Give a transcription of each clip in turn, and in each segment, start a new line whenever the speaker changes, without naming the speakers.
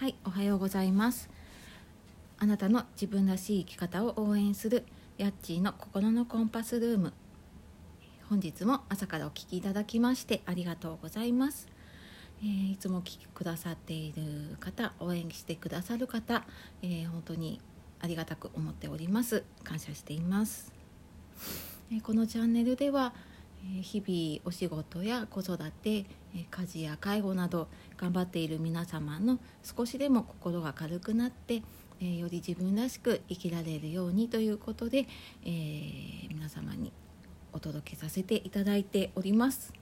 はい、おはようございます。あなたの自分らしい生き方を応援するヤッチーの心のコンパスルーム。本日も朝からお聞きいただきましてありがとうございます。えーいつもお聞きくださっている方、応援してくださる方、えー本当にありがたく思っております。感謝しています。えこのチャンネルでは、日々お仕事や子育て、家事や介護など頑張っている皆様の少しでも心が軽くなって、より自分らしく生きられるようにということで、えー皆様にお届けさせていただいております。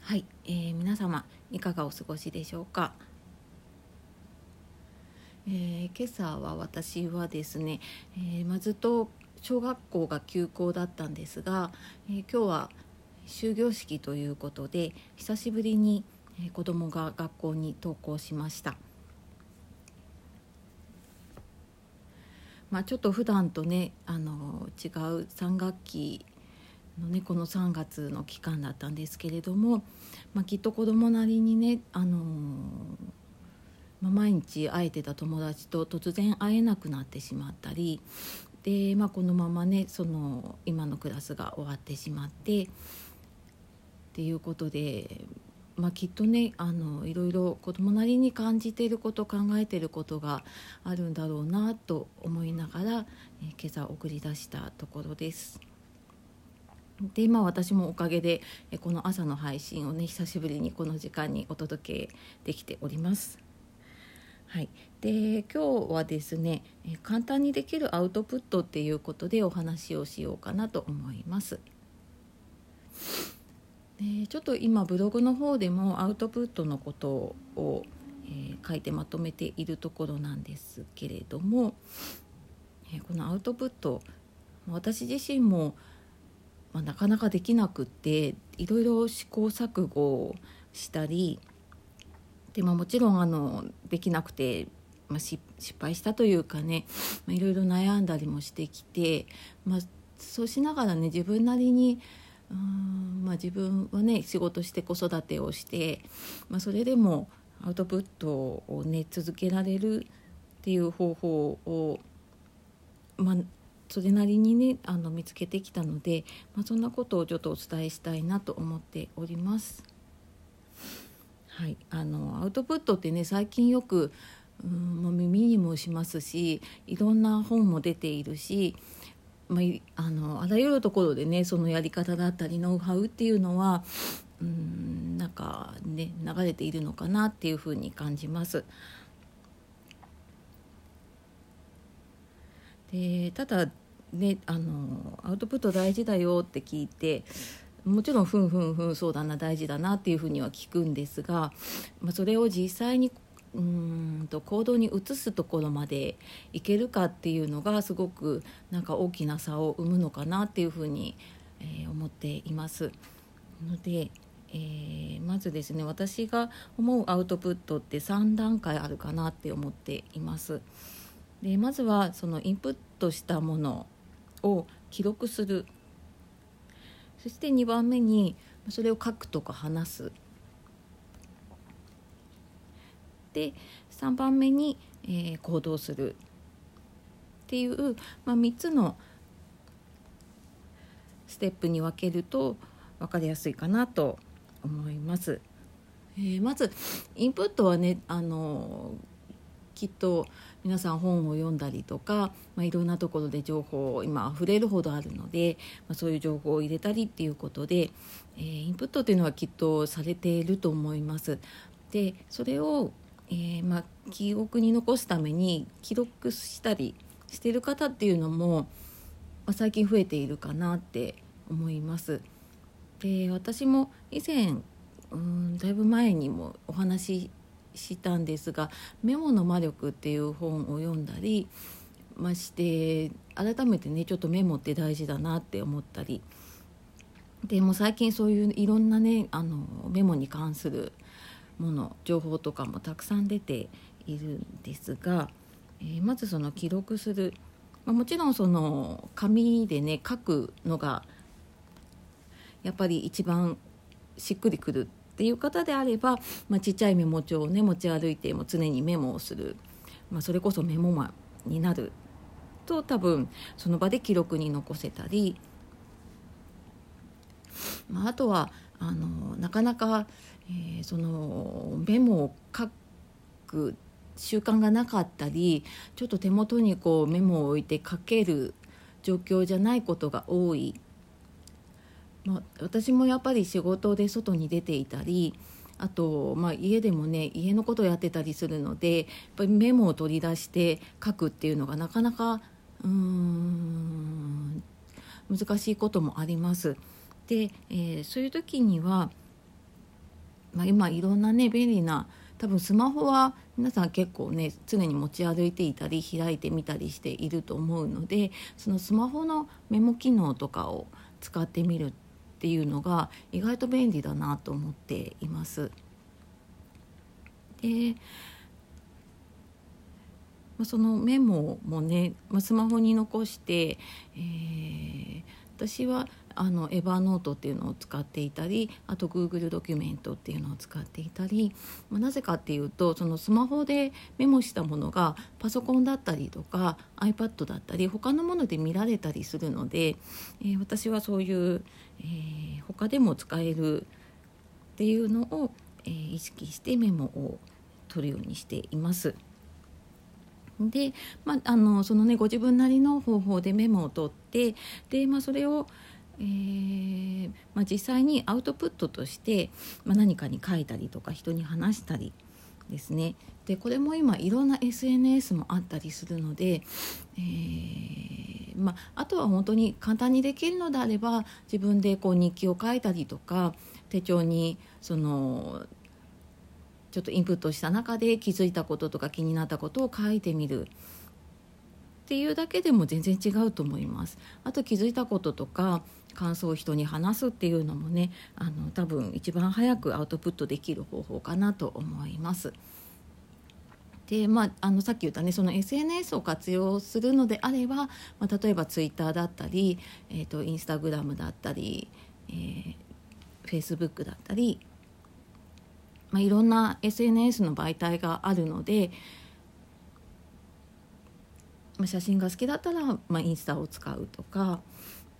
はい、えー皆様いかがお過ごしでしょうか。えー今朝は私はですね、えーま、ずっと小学校が休校だったんですが、えー今日は終業式ということで久しぶりに、えー子供が学校に登校しました。まあ、ちょっと普段とねあの違う3学期のねこの3月の期間だったんですけれども、まあ、きっと子供なりにねあのまあ、毎日会えてた友達と突然会えなくなってしまったりで、まあ、このままねその今のクラスが終わってしまってっていうことで、まあ、きっとねあのいろいろ子供なりに感じていること考えていることがあるんだろうなと思いながら、え今朝送り出したところです。でまあ私もおかげでこの朝の配信をね久しぶりにこの時間にお届けできております。はい、で今日はですねえ簡単にできるアウトプットっていうことでお話をしようかなと思います。でちょっと今ブログの方でもアウトプットのことを、えー書いてまとめているところなんですけれども、えーこのアウトプット私自身も、まあ、なかなかできなくっていろいろ試行錯誤をしたりで、まあ、もちろんあのできなくて、まあ、失敗したというかね、まあ、いろいろ悩んだりもしてきて、まあ、そうしながらね自分なりにうん、まあ、自分はね仕事して子育てをして、まあ、それでもアウトプットをね続けられるっていう方法を、まあ、それなりにねあの見つけてきたので、まあ、そんなことをちょっとお伝えしたいなと思っております。はい、あのアウトプットってね最近よくうんもう耳にもしますしいろんな本も出ているし、まあ、あのあらゆるところでねそのやり方だったりノウハウっていうのはうんなんかね流れているのかなっていうふうに感じます。でただねあのアウトプット大事だよって聞いてもちろんふんふんふんそうだな大事だなっていうふうには聞くんですが、まあ、それを実際にうんと行動に移すところまでいけるかっていうのがすごくなんか大きな差を生むのかなっていうふうに、えー思っています。ので、えーまずですね私が思うアウトプットって3段階あるかなって思っています。でまずはそのインプットしたものを記録するそして2番目にそれを書くとか話すで3番目に、えー行動するっていう、まあ、3つのステップに分けると分かりやすいかなと思います。えーまずインプットはねあのきっと皆さん本を読んだりとか、まあ、いろんなところで情報今溢れるほどあるので、まあ、そういう情報を入れたりっていうことで、えーインプットっていうのはきっとされていると思います。でそれを、えーまあ、記憶に残すために記録したりしてる方っていうのも、まあ、最近増えているかなって思います。で私も以前うんだいぶ前にもお話ししたんですが「メモの魔力」っていう本を読んだりまして改めてねちょっとメモって大事だなって思ったり。でも最近そういういろんなねあのメモに関するもの情報とかもたくさん出ているんですが、えーまずその記録する、まあ、もちろんその紙でね書くのがやっぱり一番しっくりくるっていう方であれば、まあ、ちっちゃいメモ帳をね持ち歩いても常にメモをする、まあ、それこそメモマンになると多分その場で記録に残せたり、まあ、あとはあのなかなか、えー、そのメモを書く習慣がなかったりちょっと手元にこうメモを置いて書ける状況じゃないことが多い、まあ、私もやっぱり仕事で外に出ていたりあと、まあ、家でもね家のことをやってたりするのでやっぱりメモを取り出して書くっていうのがなかなかうーん難しいこともあります。で、えー、そういう時には、まあ、今いろんなね便利な多分スマホは皆さん結構ね常に持ち歩いていたり開いてみたりしていると思うのでそのスマホのメモ機能とかを使ってみるっていうのが意外と便利だなと思っています。でそのメモもねスマホに残して、えー、私はあのエヴァーノートっていうのを使っていたりあと Google ドキュメントっていうのを使っていたり、まあ、なぜかっていうとそのスマホでメモしたものがパソコンだったりとか iPad だったり他のもので見られたりするので、えー、私はそういう、えー、他でも使えるっていうのを、えー、意識してメモを取るようにしています。で、まあ、あのそのねご自分なりの方法でメモを取ってで、まあ、それをえー、まあ、実際にアウトプットとして、ま、何かに書いたりとか人に話したりですね。でこれも今いろんな SNS もあったりするので、えー、まあ、あとは本当に簡単にできるのであれば自分でこう日記を書いたりとか手帳にそのちょっとインプットした中で気づいたこととか気になったことを書いてみる。っていうだけでも全然違うと思います。あと気づいたこととか感想を人に話すっていうのもねあの多分一番早くアウトプットできる方法かなと思います。でまあ、あのさっき言ったねその SNS を活用するのであれば、まあ、例えばツイッターだったり、えーと、インスタグラムだったり、えー、フェイスブックだったり、まあ、いろんな SNS の媒体があるので、まあ、写真が好きだったら、まあ、インスタを使うとか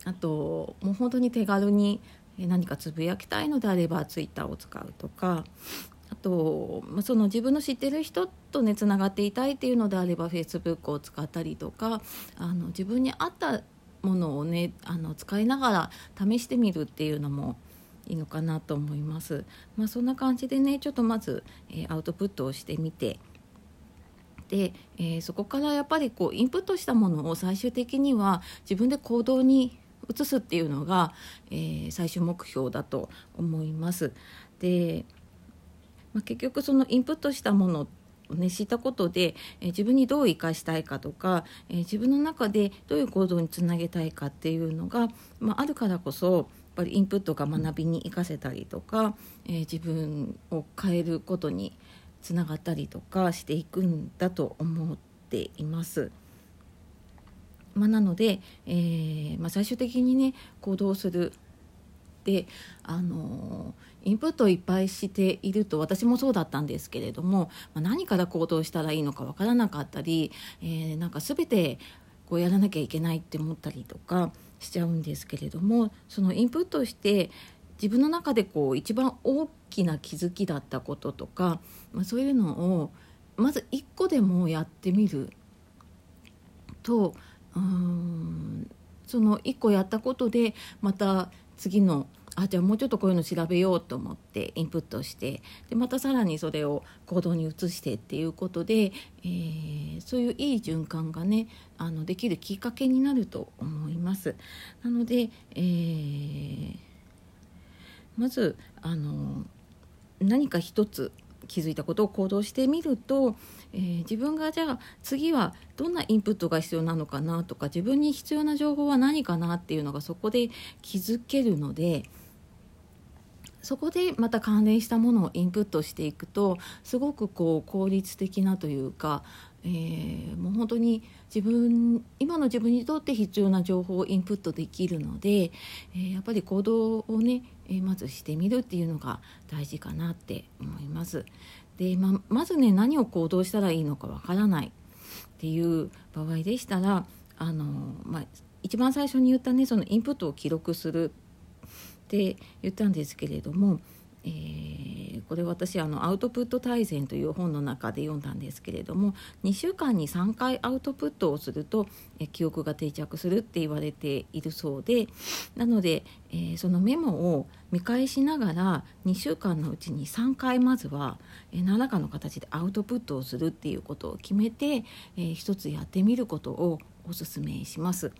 あともう本当に手軽に何かつぶやきたいのであればツイッターを使うとかあと、まあ、その自分の知ってる人とねつながっていたいっていうのであればフェイスブックを使ったりとかあの自分に合ったものをねあの使いながら試してみるっていうのもいいのかなと思います。まあ、そんな感じでねちょっとまず、えー、アウトプットをしてみてで、えー、そこからやっぱりこうインプットしたものを最終的には自分で行動に移すっていうのが、えー、最終目標だと思います。で、まあ、結局そのインプットしたものをね、知ったことで、えー、自分にどう生かしたいかとか、えー、自分の中でどういう行動につなげたいかっていうのが、まあ、あるからこそっぱりインプットが学びに生かせたりとか、えー、自分を変えることにつながったりとかしていくんだと思っています。まあ、なので、えーまあ、最終的にね行動するであのインプットをいっぱいしていると私もそうだったんですけれども、まあ、何から行動したらいいのか分からなかったり、えー、なんか全てこうやらなきゃいけないって思ったりとかしちゃうんですけれどもそのインプットして自分の中でこう一番大きな気づきだったこととか、まあ、そういうのをまず1個でもやってみる。とうんその1個やったことでまた次のあじゃあもうちょっとこういうの調べようと思ってインプットしてでまたさらにそれを行動に移してっていうことで、えー、そういういい循環がねあのできるきっかけになると思います。なので、えーまずあの何か一つ気づいたことを行動してみると、えー、自分がじゃあ次はどんなインプットが必要なのかなとか自分に必要な情報は何かなっていうのがそこで気づけるのでそこでまた関連したものをインプットしていくとすごくこう効率的なというか、えー、もう本当に自分今の自分にとって必要な情報をインプットできるので、えー、やっぱり行動をね、えまずしてみるっていうのが大事かなって思います。でままずね何を行動したらいいのかわからないっていう場合でしたらあの、まあ、一番最初に言ったねそのインプットを記録するって言ったんですけれども、えー、これ私あの「アウトプット大全」という本の中で読んだんですけれども2週間に3回アウトプットをすると、え記憶が定着するって言われているそうでなので、えー、そのメモを見返しながら2週間のうちに3回まずは、え、何らかの形でアウトプットをするっていうことを決めて、えー、一つやってみることをおすすめします。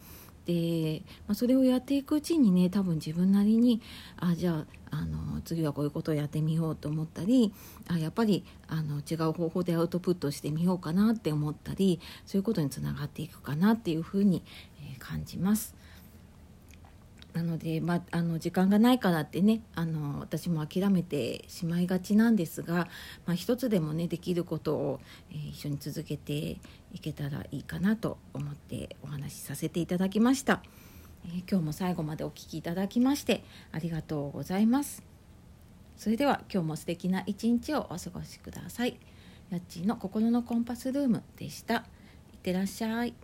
で、まあ、それをやっていくうちにね多分自分なりにあじゃああの次はこういうことをやってみようと思ったりあやっぱりあの違う方法でアウトプットしてみようかなって思ったりそういうことにつながっていくかなっていうふうに、え、感じます。なので、まあ、あの時間がないからってねあの私も諦めてしまいがちなんですが、まあ、一つでもねできることを、えー、一緒に続けていけたらいいかなと思ってお話しさせていただきました、えー、今日も最後までお聴きいただきましてありがとうございます。それでは今日も素敵な一日をお過ごしください。やっちーの心のコンパスルームでした。いってらっしゃい。